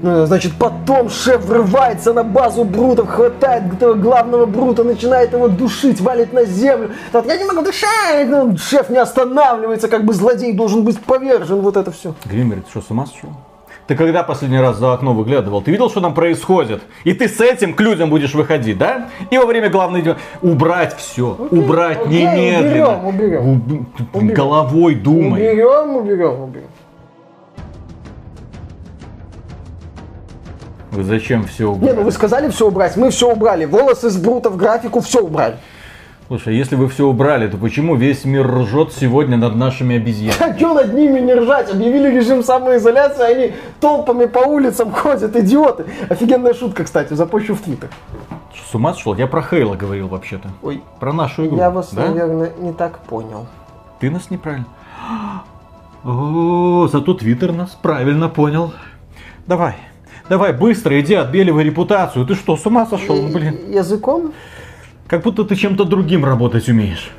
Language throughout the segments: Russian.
Ну, значит, потом шеф врывается на базу брутов, хватает этого главного брута, начинает его душить, валит на землю. Тот, я не могу дышать! Ну, шеф не останавливается, как бы злодей должен быть повержен, вот это все. Гриммер, ты что, с ума сошел? Ты когда последний раз за окно выглядывал? Ты видел, что там происходит? И ты с этим к людям будешь выходить, да? И во время главной... Убрать все. Окей, убрать немедленно. уберем, уберем. Уб- Уберем. Головой думай. Уберем, уберем, уберем. Вы зачем все Не, убрали? ну вы сказали все убрать, мы все убрали. Волосы с брутов, графику, все убрали. Слушай, если вы все убрали, то почему весь мир ржет сегодня над нашими обезьянами? А что над ними не ржать? Объявили режим самоизоляции, они толпами по улицам ходят, идиоты. Офигенная шутка, кстати, запущу в твиттер. Что, С ума сошел? Я про Хейла говорил вообще-то. Ой, Про нашу игру. я вас, да? наверное, не так понял. Ты нас неправильно. О, зато Твиттер нас правильно понял. Давай, давай, быстро иди, отбеливай репутацию. Ты что, с ума сошел, Э, блин? Языком? Как будто ты чем-то другим работать умеешь.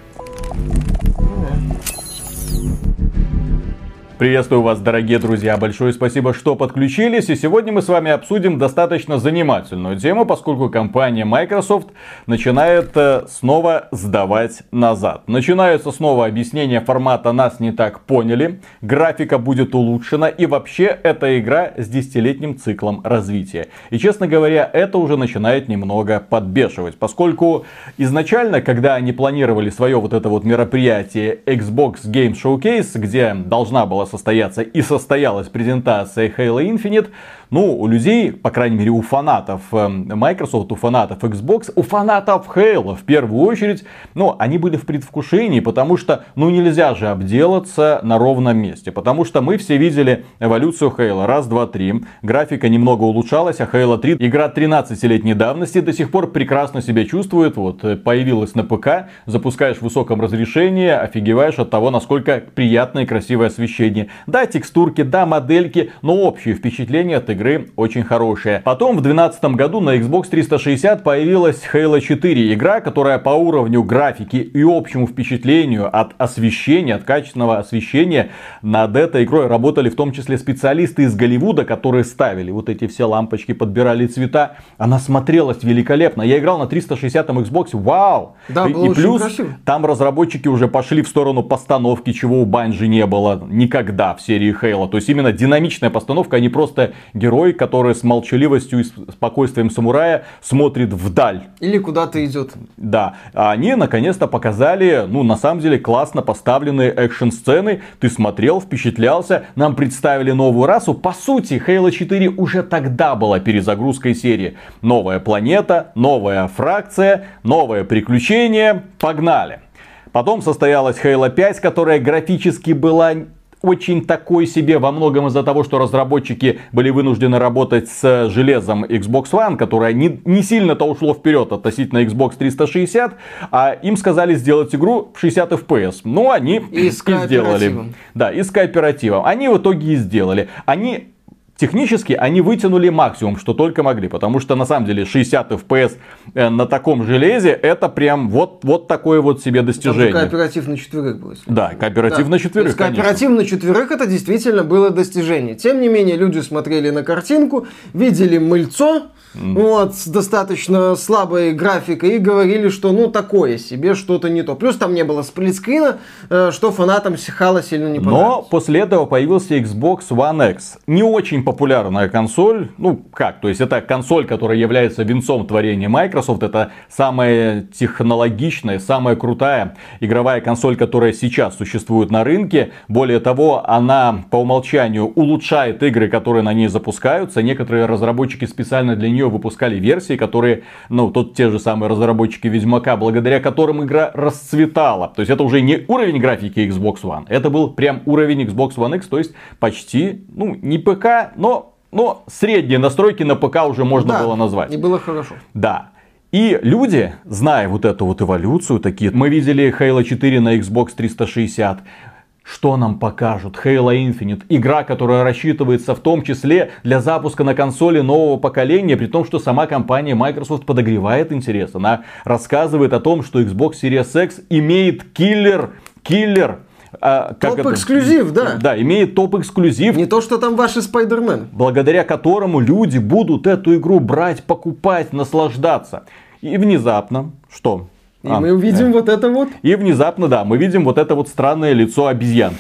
Приветствую вас, дорогие друзья. Большое спасибо, что подключились. И сегодня мы с вами обсудим достаточно занимательную тему, поскольку компания Microsoft начинает э, снова сдавать назад. Начинаются снова объяснения формата «нас не так поняли», графика будет улучшена и вообще эта игра с десятилетним циклом развития. И честно говоря, это уже начинает немного подбешивать, поскольку изначально, когда они планировали свое вот это вот мероприятие Xbox Game Showcase, где должна была состояться и состоялась презентация Halo Infinite, ну, у людей, по крайней мере, у фанатов э, Microsoft, у фанатов Xbox, у фанатов Halo в первую очередь, ну, они были в предвкушении, потому что, ну, нельзя же обделаться на ровном месте, потому что мы все видели эволюцию Halo, раз, два, три, графика немного улучшалась, а Halo 3, игра 13-летней давности, до сих пор прекрасно себя чувствует, вот, э, появилась на ПК, запускаешь в высоком разрешении, офигеваешь от того, насколько приятное и красивое освещение. Да, текстурки, да, модельки, но общее впечатление от игры очень хорошее. Потом в 2012 году на Xbox 360 появилась Halo 4, игра, которая по уровню графики и общему впечатлению от освещения, от качественного освещения над этой игрой работали в том числе специалисты из Голливуда, которые ставили вот эти все лампочки, подбирали цвета. Она смотрелась великолепно. Я играл на 360 Xbox, вау! Да, и, и плюс красиво. там разработчики уже пошли в сторону постановки, чего у Банжи не было никогда в серии Хейла. То есть именно динамичная постановка, а не просто герой, который с молчаливостью и спокойствием самурая смотрит вдаль. Или куда-то идет. Да, а они наконец-то показали, ну, на самом деле, классно поставленные экшн-сцены. Ты смотрел, впечатлялся, нам представили новую расу. По сути, Halo 4 уже тогда была перезагрузкой серии. Новая планета, новая фракция, новое приключение. Погнали! Потом состоялась Halo 5, которая графически была очень такой себе во многом из-за того, что разработчики были вынуждены работать с железом Xbox One, которое не, не сильно-то ушло вперед относительно Xbox 360, а им сказали сделать игру в 60 FPS. Ну, они И с сделали. Да, и с кооперативом. Они в итоге и сделали. Они Технически они вытянули максимум, что только могли, потому что на самом деле 60 FPS э, на таком железе это прям вот, вот такое вот себе Там же достижение. кооператив на четверых был. Да, кооператив Да. на То четверых, есть конечно. Кооператив на четверых это действительно было достижение. Тем не менее, люди смотрели на картинку, видели мыльцо, вот, с достаточно слабой графикой, и говорили, что ну такое себе, что-то не то. Плюс там не было сплитскрина, э, что фанатам Сихала сильно не Но понравилось. после этого появился Xbox One X. Не очень популярная консоль. Ну, как? То есть, это консоль, которая является венцом творения Microsoft. Это самая технологичная, самая крутая игровая консоль, которая сейчас существует на рынке. Более того, она по умолчанию улучшает игры, которые на ней запускаются. Некоторые разработчики специально для нее выпускали версии, которые, ну, тут те же самые разработчики Ведьмака, благодаря которым игра расцветала. То есть, это уже не уровень графики Xbox One. Это был прям уровень Xbox One X, то есть, почти, ну, не ПК, но, но средние настройки на ПК уже можно Да, было назвать. И было хорошо. Да. И люди, зная вот эту вот эволюцию, такие, мы видели Halo 4 на Xbox 360, что нам покажут? Halo Infinite. Игра, которая рассчитывается в том числе для запуска на консоли нового поколения, при том, что сама компания Microsoft подогревает интерес. Она рассказывает о том, что Xbox Series X имеет киллер, киллер а? Топ-эксклюзив, да. Да, имеет топ-эксклюзив, Не то, что там ваши Спайдермен. благодаря которому люди будут эту игру брать, покупать, наслаждаться. И внезапно, что? И А, мы увидим вот это вот. И внезапно, да, мы видим вот это вот странное лицо обезьянки.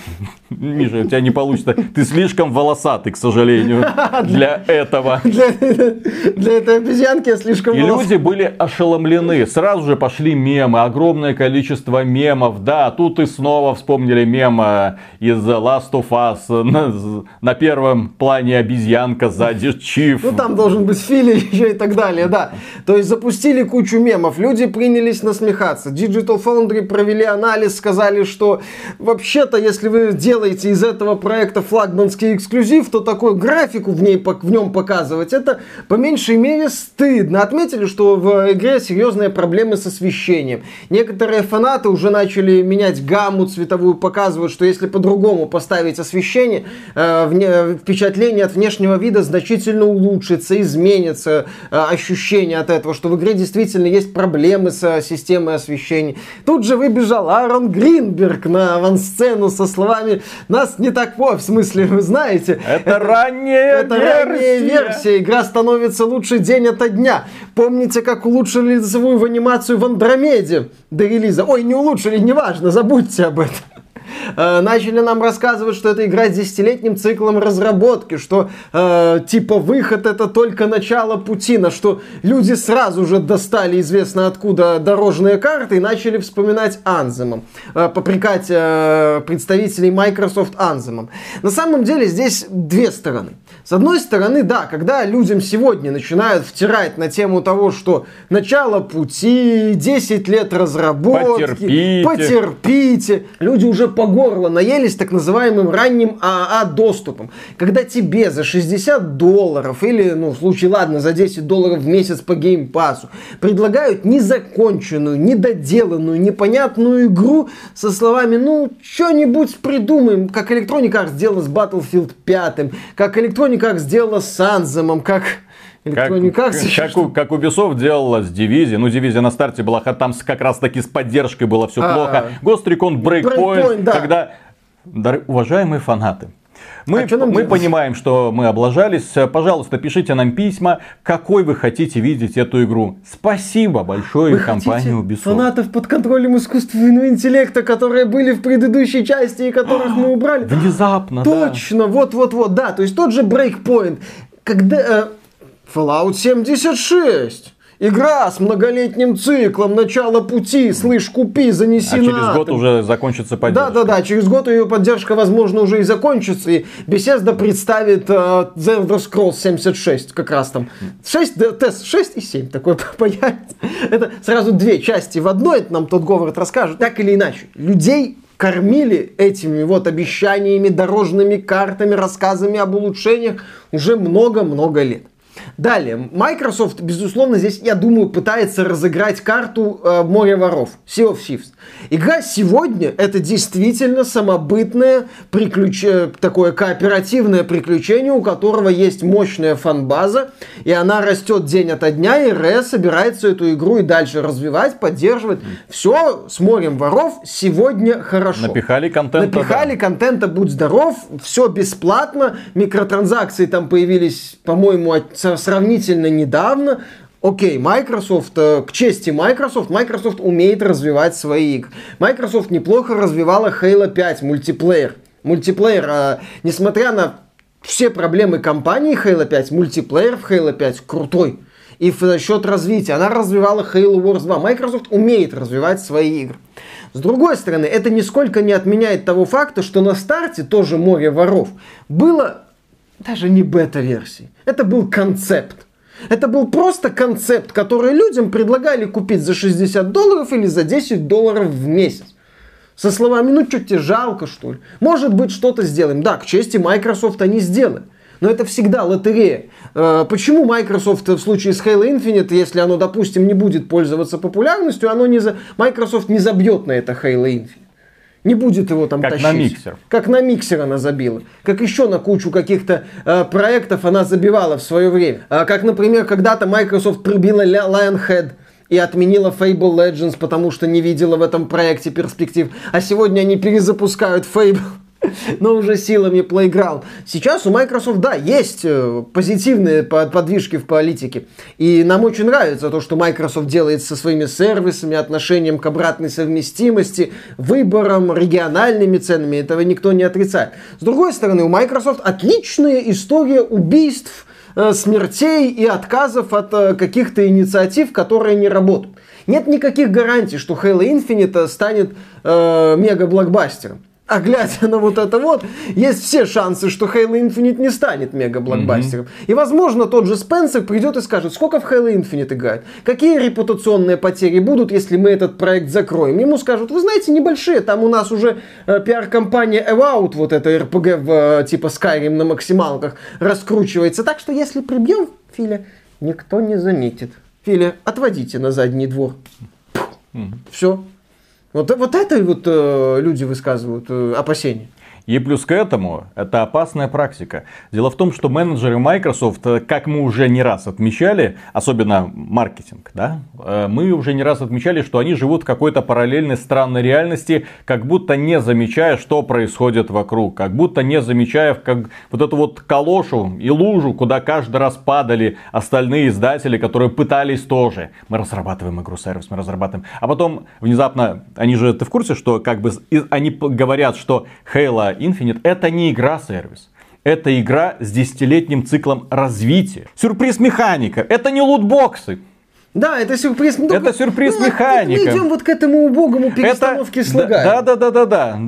Миша, у тебя не получится. Ты слишком волосатый, к сожалению, для этого. Для, для этой обезьянки я слишком И волос- люди были ошеломлены. Сразу же пошли мемы, огромное количество мемов. Да, тут и снова вспомнили мема из Last of Us. На, на первом плане обезьянка, сзади Чиф. Ну там должен быть Фили еще и так далее, да. То есть запустили кучу мемов, люди принялись насмехаться. Digital Foundry провели анализ, сказали, что вообще-то, если вы делаете из этого проекта флагманский эксклюзив, то такую графику в, ней, в нем показывать, это по меньшей мере стыдно. Отметили, что в игре серьезные проблемы с освещением. Некоторые фанаты уже начали менять гамму цветовую, показывают, что если по-другому поставить освещение, э, впечатление от внешнего вида значительно улучшится, изменится э, ощущение от этого, что в игре действительно есть проблемы с системой освещения. Тут же выбежал Аарон Гринберг на авансцену со словами «Нас не так по...» В смысле, вы знаете, Это ранняя это ранняя версия. Игра становится лучше день ото дня. Помните, как улучшили лицевую в анимацию в Андромеде до релиза? Ой, не улучшили, неважно, забудьте об этом. Э, Начали нам рассказывать, что это игра с десятилетним циклом разработки, что э, типа выход это только начало пути, на что люди сразу же достали известно откуда дорожные карты и начали вспоминать Анземом, попрекать э, представителей Microsoft Анземом. На самом деле здесь две стороны. С одной стороны, да, когда людям сегодня начинают втирать на тему того, что начало пути, 10 лет разработки, Потерпите. потерпите, люди уже по горло наелись так называемым ранним ААА доступом. Когда тебе за 60 долларов или, ну, в случае, ладно, за 10 долларов в месяц по геймпасу предлагают незаконченную, недоделанную, непонятную игру со словами, ну, что-нибудь придумаем, как Electronic Arts сделала с Battlefield 5, как Electronic Arts сделала с Anthem, как... Как, Electronic Arts еще как, у, как Ubisoft делала с Division. Ну, Division на старте была, там как раз таки с поддержкой было все А. плохо. Ghost Recon Breakpoint, Breakpoint, да. когда... Дор- уважаемые фанаты, мы, А мы делать? понимаем, что мы облажались. Пожалуйста, пишите нам письма, какой вы хотите видеть эту игру. Спасибо большое Вы компании Ubisoft. фанатов под контролем искусственного интеллекта, которые были в предыдущей части и которых мы убрали? Внезапно. Точно, вот-вот-вот, да. То есть тот же Breakpoint. Когда... Fallout 76. Игра с многолетним циклом, начало пути, слышь, купи, занеси А на через год уже закончится поддержка. Да, да, да, через год ее поддержка, возможно, уже и закончится, и Bethesda представит э, The Elder Scrolls 76, как раз там. 6, да, тест 6 и 7 такой появится. Это сразу две части в одной, это нам тот Говард расскажет. Так или иначе, людей кормили этими вот обещаниями, дорожными картами, рассказами об улучшениях уже много-много лет. Далее, Microsoft, безусловно, здесь, я думаю, пытается разыграть карту э, Море воров, Sea of Thieves. Игра сегодня это действительно самобытное приключение, такое кооперативное приключение, у которого есть мощная фанбаза, и она растет день ото дня, и Rare собирается эту игру и дальше развивать, поддерживать. Все с Морем воров сегодня хорошо. Напихали контента. Напихали контента, будь здоров, все бесплатно, микротранзакции там появились, по-моему, от- сравнительно недавно. Окей, Microsoft, э, к чести Microsoft, Microsoft умеет развивать свои игры. Microsoft неплохо развивала Halo 5 мультиплеер. Мультиплеер, э, несмотря на все проблемы компании Halo 5, мультиплеер в Halo 5 крутой. И за счет развития. Она развивала Halo Wars 2. Microsoft умеет развивать свои игры. С другой стороны, это нисколько не отменяет того факта, что на старте тоже море воров было даже не бета-версии. Это был концепт. Это был просто концепт, который людям предлагали купить за 60 долларов или за 10 долларов в месяц. Со словами, ну что тебе жалко, что ли? Может быть, что-то сделаем. Да, к чести Microsoft они сделали. Но это всегда лотерея. Э, Почему Microsoft в случае с Halo Infinite, если оно, допустим, не будет пользоваться популярностью, оно не за... Microsoft не забьет на это Halo Infinite. Не будет его там Как тащить. на миксер. Как на миксер она забила. Как еще на кучу каких-то э, проектов она забивала в свое время. А как, например, когда-то Microsoft прибила Lionhead. и отменила Fable Legends, потому что не видела в этом проекте перспектив. А сегодня они перезапускают Fable но уже силами Playground. Сейчас у Microsoft, да, есть э, позитивные подвижки в политике. И нам очень нравится то, что Microsoft делает со своими сервисами, отношением к обратной совместимости, выбором, региональными ценами. Этого никто не отрицает. С другой стороны, у Microsoft отличная история убийств, э, смертей и отказов от э, каких-то инициатив, которые не работают. Нет никаких гарантий, что Halo Infinite станет э, мега-блокбастером а глядя на вот это вот, есть все шансы, что Halo Infinite не станет мега-блокбастером. Mm-hmm. И, возможно, тот же Спенсер придет и скажет, сколько в Halo Infinite играет, какие репутационные потери будут, если мы этот проект закроем. Ему скажут, вы знаете, небольшие, там у нас уже э, пиар-компания Evout, вот эта RPG в, э, типа Skyrim на максималках, раскручивается. Так что, если прибьем Филя, никто не заметит. Филя, отводите на задний двор. Mm-hmm. Все. Вот, вот это вот э, люди высказывают э, опасения. И плюс к этому, это опасная практика. Дело в том, что менеджеры Microsoft, э, как мы уже не раз отмечали, особенно маркетинг, да, э, мы уже не раз отмечали, что они живут в какой-то параллельной странной реальности, как будто не замечая, что происходит вокруг, как будто не замечая как вот эту вот калошу и лужу, куда каждый раз падали остальные издатели, которые пытались тоже. Мы разрабатываем игру-сервис, мы разрабатываем. А потом внезапно, они же, ты в курсе, что как бы они говорят, что Halo Infinite это не игра-сервис. Это игра с десятилетним циклом развития. Сюрприз механика. Это не лутбоксы. Да, это сюрприз. Ну, это сюрприз ну, механика. Мы идем вот к этому убогому перестановке это... слога. Да, да, да, да, да.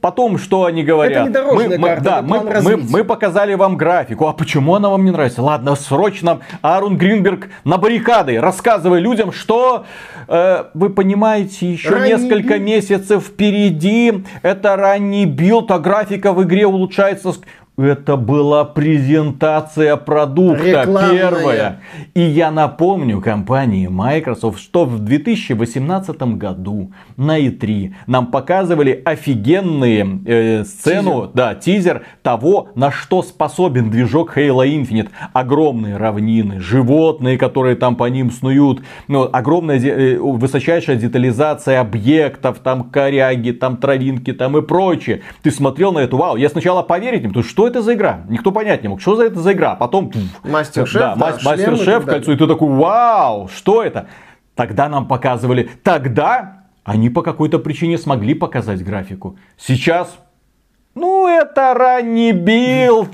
Потом, что они говорят? Это не мы, мы, да, мы, мы, мы показали вам графику. А почему она вам не нравится? Ладно, срочно Арун Гринберг на баррикады. Рассказывай людям, что э, вы понимаете, еще ранний несколько build. месяцев впереди. Это ранний build, а графика в игре улучшается это была презентация продукта Рекламная. первая. И я напомню компании Microsoft, что в 2018 году на E3 нам показывали офигенные э, сцену, тизер. да, тизер того, на что способен движок Halo Infinite. Огромные равнины, животные, которые там по ним снуют, ну, огромная, э, высочайшая детализация объектов, там коряги, там травинки, там и прочее. Ты смотрел на это, вау, я сначала поверить не, потому что это за игра? Никто понять не мог, что за это за игра. Потом... Master Chief, да, да, Master Chief, кольцо, и ты такой, вау, что это? Тогда нам показывали, тогда они по какой-то причине смогли показать графику. Сейчас, ну это ранний build.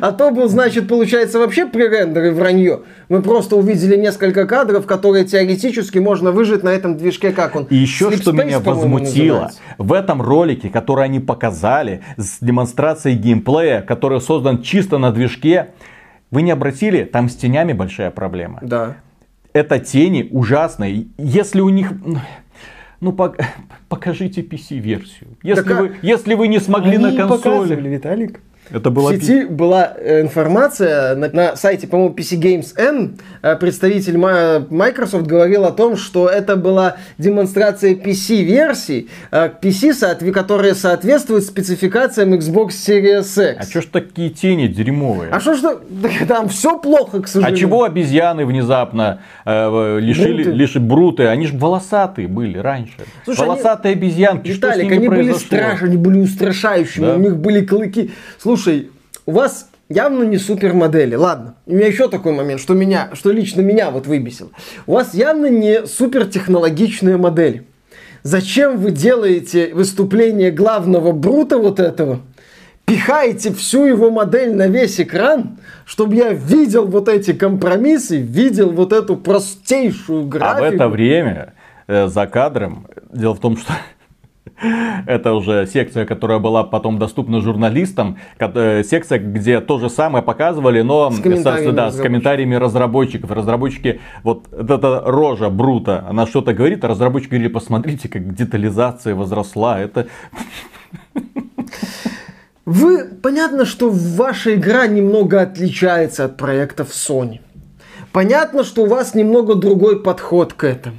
А то был, значит, получается вообще пререндер и вранье. Мы просто увидели несколько кадров, которые теоретически можно выжить на этом движке, как он. И еще Sleep что Space, меня возмутило, в этом ролике, который они показали с демонстрацией геймплея, который создан чисто на движке, вы не обратили, там с тенями большая проблема. Да. Это тени ужасные. Если у них ну покажите PC-версию. Если, так, вы, если вы не смогли они на консоли. Виталик. Это была... В сети была э, информация на, на сайте, по-моему, PC Games N. Э, представитель Microsoft говорил о том, что это была демонстрация PC-версий, э, PC, которые соответствуют спецификациям Xbox Series X. А что ж такие тени дерьмовые? А что ж там все плохо, к а сожалению. А чего обезьяны внезапно э, лишили, бруты. лишили бруты? Они же волосатые были раньше. Слушай, волосатые они... обезьянки. Виталик, что с ними они произошло? были страшные, они были устрашающими, да? у них были клыки. Слушай, Слушай, у вас явно не супер модели. Ладно, у меня еще такой момент, что меня, что лично меня вот выбесил. У вас явно не супер технологичные модели. Зачем вы делаете выступление главного брута вот этого? Пихаете всю его модель на весь экран, чтобы я видел вот эти компромиссы, видел вот эту простейшую графику. А в это время э, за кадром, дело в том, что это уже секция, которая была потом доступна журналистам. Э, секция, где то же самое показывали, но с комментариями, да, с комментариями разработчиков. Разработчики, вот эта рожа Брута, она что-то говорит, а разработчики говорили, посмотрите, как детализация возросла. Это... Вы, понятно, что ваша игра немного отличается от проектов Sony. Понятно, что у вас немного другой подход к этому.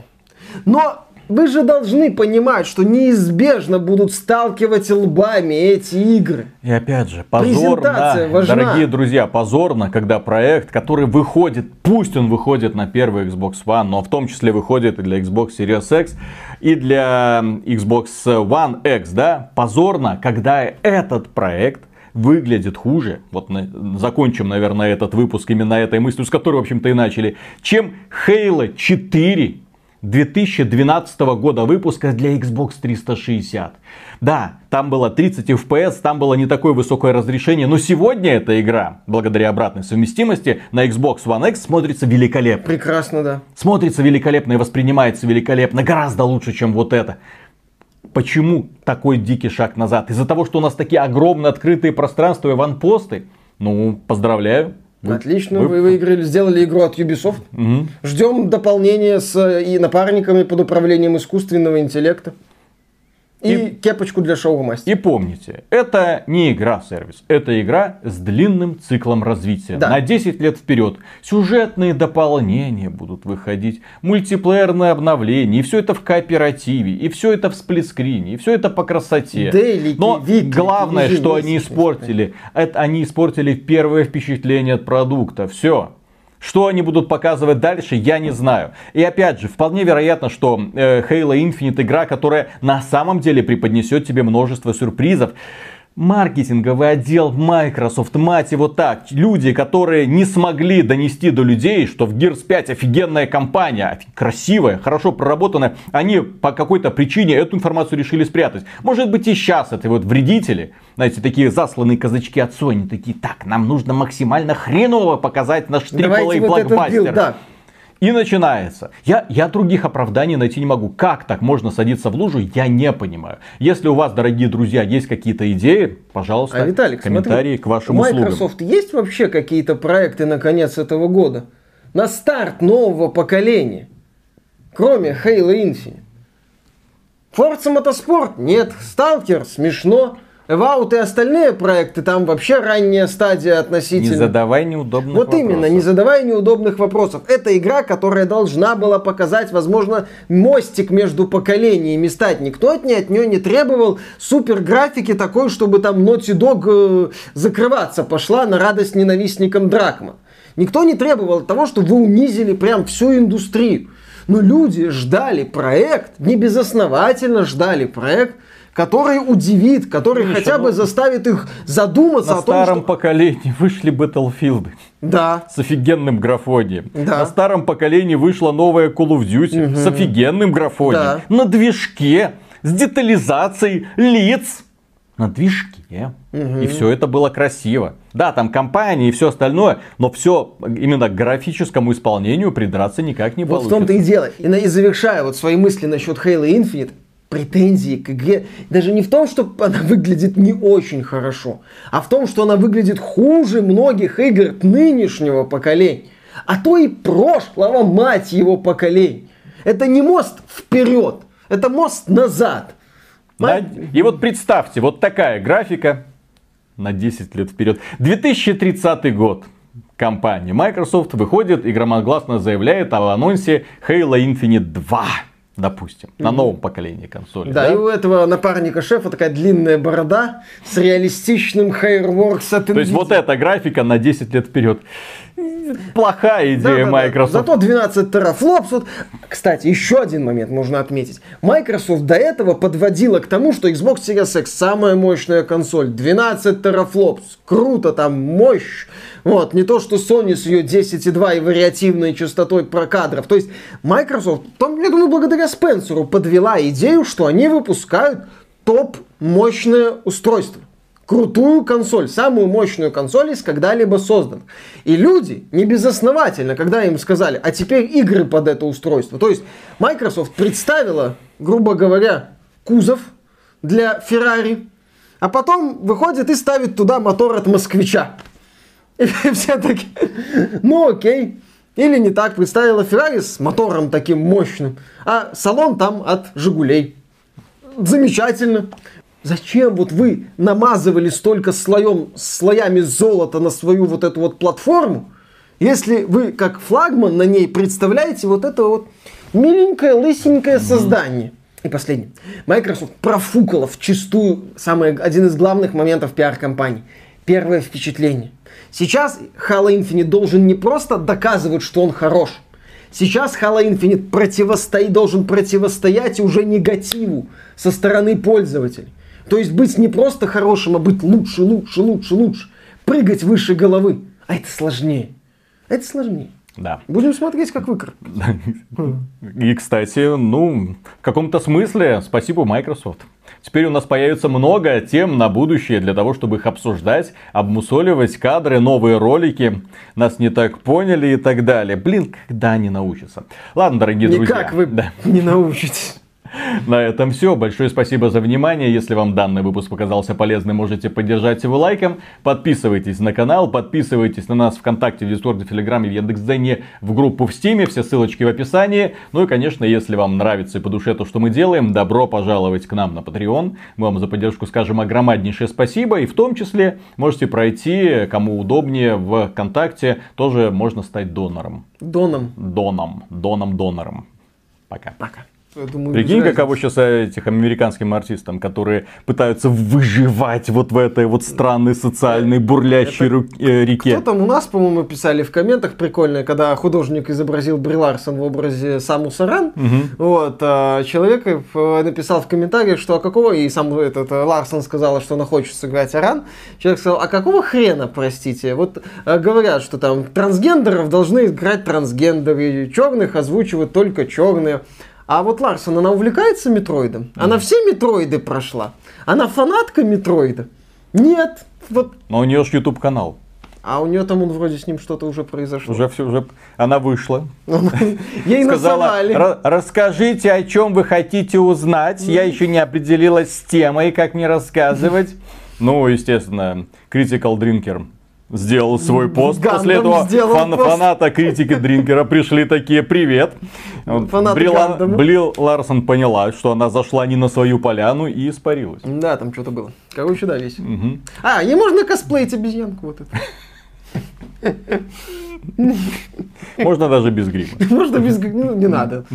Но вы же должны понимать, что неизбежно будут сталкивать лбами эти игры. И опять же, позорно, важна. дорогие друзья, позорно, когда проект, который выходит, пусть он выходит на первый Xbox One, но в том числе выходит и для Xbox Series X, и для Xbox One X, да, позорно, когда этот проект выглядит хуже, вот на, закончим, наверное, этот выпуск именно этой мыслью, с которой, в общем-то, и начали, чем Halo 4 2012 года выпуска для Xbox 360. Да, там было 30 FPS, там было не такое высокое разрешение, но сегодня эта игра, благодаря обратной совместимости, на Xbox One X смотрится великолепно. Прекрасно, да. Смотрится великолепно и воспринимается великолепно, гораздо лучше, чем вот это. Почему такой дикий шаг назад? Из-за того, что у нас такие огромные открытые пространства и ванпосты? Ну, поздравляю. Вы, Отлично, вы... вы выиграли, сделали игру от Ubisoft. Угу. Ждем дополнения с и напарниками под управлением искусственного интеллекта. И, и кепочку для шоу-мастера. И помните, это не игра-сервис, это игра с длинным циклом развития. Да. На 10 лет вперед. Сюжетные дополнения будут выходить, мультиплеерное обновление, и все это в кооперативе, и все это в сплитскрине, и все это по красоте. Дейлики, Но виклики, главное, что они испортили, это они испортили первое впечатление от продукта. Все. Что они будут показывать дальше, я не знаю. И опять же, вполне вероятно, что э, Halo Infinite игра, которая на самом деле преподнесет тебе множество сюрпризов маркетинговый отдел Microsoft, мать его так, люди, которые не смогли донести до людей, что в Gears 5 офигенная компания, красивая, хорошо проработанная, они по какой-то причине эту информацию решили спрятать. Может быть и сейчас это вот вредители, знаете, такие засланные казачки от Sony, такие, так, нам нужно максимально хреново показать наш AAA блокбастер. Вот да. И начинается. Я, я других оправданий найти не могу. Как так можно садиться в лужу, я не понимаю. Если у вас, дорогие друзья, есть какие-то идеи, пожалуйста, а, Виталик, комментарии смотри, к вашим у Microsoft услугам. есть вообще какие-то проекты на конец этого года? На старт нового поколения? Кроме Halo Infinite. Forza Motorsport? Нет. Stalker? Смешно. Эваут и остальные проекты, там вообще ранняя стадия относительно. Не задавай неудобных вот вопросов. Вот именно, не задавай неудобных вопросов. Это игра, которая должна была показать, возможно, мостик между поколениями стать. Никто от, от нее не требовал супер графики такой, чтобы там Naughty Dog э, закрываться пошла на радость ненавистникам Дракма. Никто не требовал того, что вы унизили прям всю индустрию. Но люди ждали проект, не безосновательно ждали проект, который удивит, который Миша, хотя бы ну, заставит их задуматься на о том, старом что... поколении вышли Battlefield. Да. С офигенным графонием. Да. На старом поколении вышла новая Call of Duty угу. с офигенным графонием. Да. На движке, с детализацией лиц. На движке. Угу. И все это было красиво. Да, там компании и все остальное, но все именно к графическому исполнению придраться никак не вот получится. Вот в том-то и дело. И, и завершая вот свои мысли насчет Halo Infinite, претензии к игре даже не в том, что она выглядит не очень хорошо, а в том, что она выглядит хуже многих игр нынешнего поколения, а то и прошлого, мать его, поколения. Это не мост вперед, это мост назад. На... И вот представьте, вот такая графика на 10 лет вперед. 2030 год. Компания Microsoft выходит и громогласно заявляет о анонсе Halo Infinite 2 допустим, на новом поколении консоли. Да, да, и у этого напарника шефа такая длинная борода с реалистичным Hairworks от NVIDIA. То есть вот эта графика на 10 лет вперед. Плохая идея да, да, Microsoft. Да. Зато 12 терафлопс. Вот, кстати, еще один момент можно отметить. Microsoft до этого подводила к тому, что Xbox Series X самая мощная консоль. 12 терафлопс. Круто, там мощь. Вот, не то, что Sony с ее 10.2 и вариативной частотой про кадров. То есть Microsoft, там, я думаю, благодаря Спенсеру подвела идею, что они выпускают топ мощное устройство крутую консоль, самую мощную консоль из когда-либо создан. И люди не безосновательно, когда им сказали, а теперь игры под это устройство. То есть Microsoft представила, грубо говоря, кузов для Ferrari, а потом выходит и ставит туда мотор от москвича. И все таки ну окей. Или не так, представила Ferrari с мотором таким мощным, а салон там от Жигулей. Замечательно. Зачем вот вы намазывали столько слоем, слоями золота на свою вот эту вот платформу, Если вы как флагман на ней представляете вот это вот миленькое, лысенькое создание. И последнее. Microsoft профукала в чистую самый, один из главных моментов пиар-компании. Первое впечатление. Сейчас Halo Infinite должен не просто доказывать, что он хорош. Сейчас Halo Infinite противостоит, должен противостоять уже негативу со стороны пользователей. То есть быть не просто хорошим, а быть лучше, лучше, лучше, лучше. Прыгать выше головы. А это сложнее. Это сложнее. Да. Будем смотреть, как выкр. И, кстати, ну, в каком-то смысле спасибо Microsoft. Теперь у нас появится много тем на будущее для того, чтобы их обсуждать, обмусоливать кадры, новые ролики. Нас не так поняли и так далее. Блин, когда они научатся? Ладно, дорогие друзья. Никак вы Да. не научитесь. На этом все. Большое спасибо за внимание. Если вам данный выпуск показался полезным, можете поддержать его лайком. Подписывайтесь на канал, подписывайтесь на нас ВКонтакте, в Дискорде, в Телеграме, в Яндекс.Дзене, в группу в Стиме. Все ссылочки в описании. Ну и, конечно, если вам нравится и по душе то, что мы делаем, добро пожаловать к нам на Patreon. Мы вам за поддержку скажем огромнейшее спасибо. И в том числе можете пройти, кому удобнее, в ВКонтакте. Тоже можно стать донором. Доном. Доном. Доном-донором. Пока. Пока. Думаю, Прикинь, каково сейчас этих американским артистам, которые пытаются выживать вот в этой вот странной социальной бурлящей Это ру- э, реке. Кто там у нас, по-моему, писали в комментах прикольно, когда художник изобразил Бри Ларсон в образе Самус Аран. Вот, а человек э, написал в комментариях, что а какого, и сам этот э, Ларсон сказала, что она хочет сыграть Аран. Человек сказал, а какого хрена, простите? Вот э, говорят, что там трансгендеров должны играть трансгендеры, черных озвучивают только черные. А вот Ларсон, она увлекается Метроидом? Она все Метроиды прошла? Она фанатка Метроида? Нет. Вот Но у нее же YouTube канал. а у нее там он вроде с ним что-то уже произошло. Уже все, уже она вышла. Ей Сказала, насовали. «Ра- расскажите, о чем вы хотите узнать. Я еще не определилась с темой, как мне рассказывать. Ну, естественно, Critical Drinker сделал свой пост. Гандам После этого фан- пост. фаната критики Дринкера пришли такие «Привет». Вот Фанаты Бри Ла- Гандама. Бри Ларсон поняла, что она зашла не на свою поляну и испарилась. Да, там что-то было. Короче, да, весело. Мгм. А, ей можно косплеить обезьянку вот это. Можно даже без грима. Можно без... г- Ну, не надо.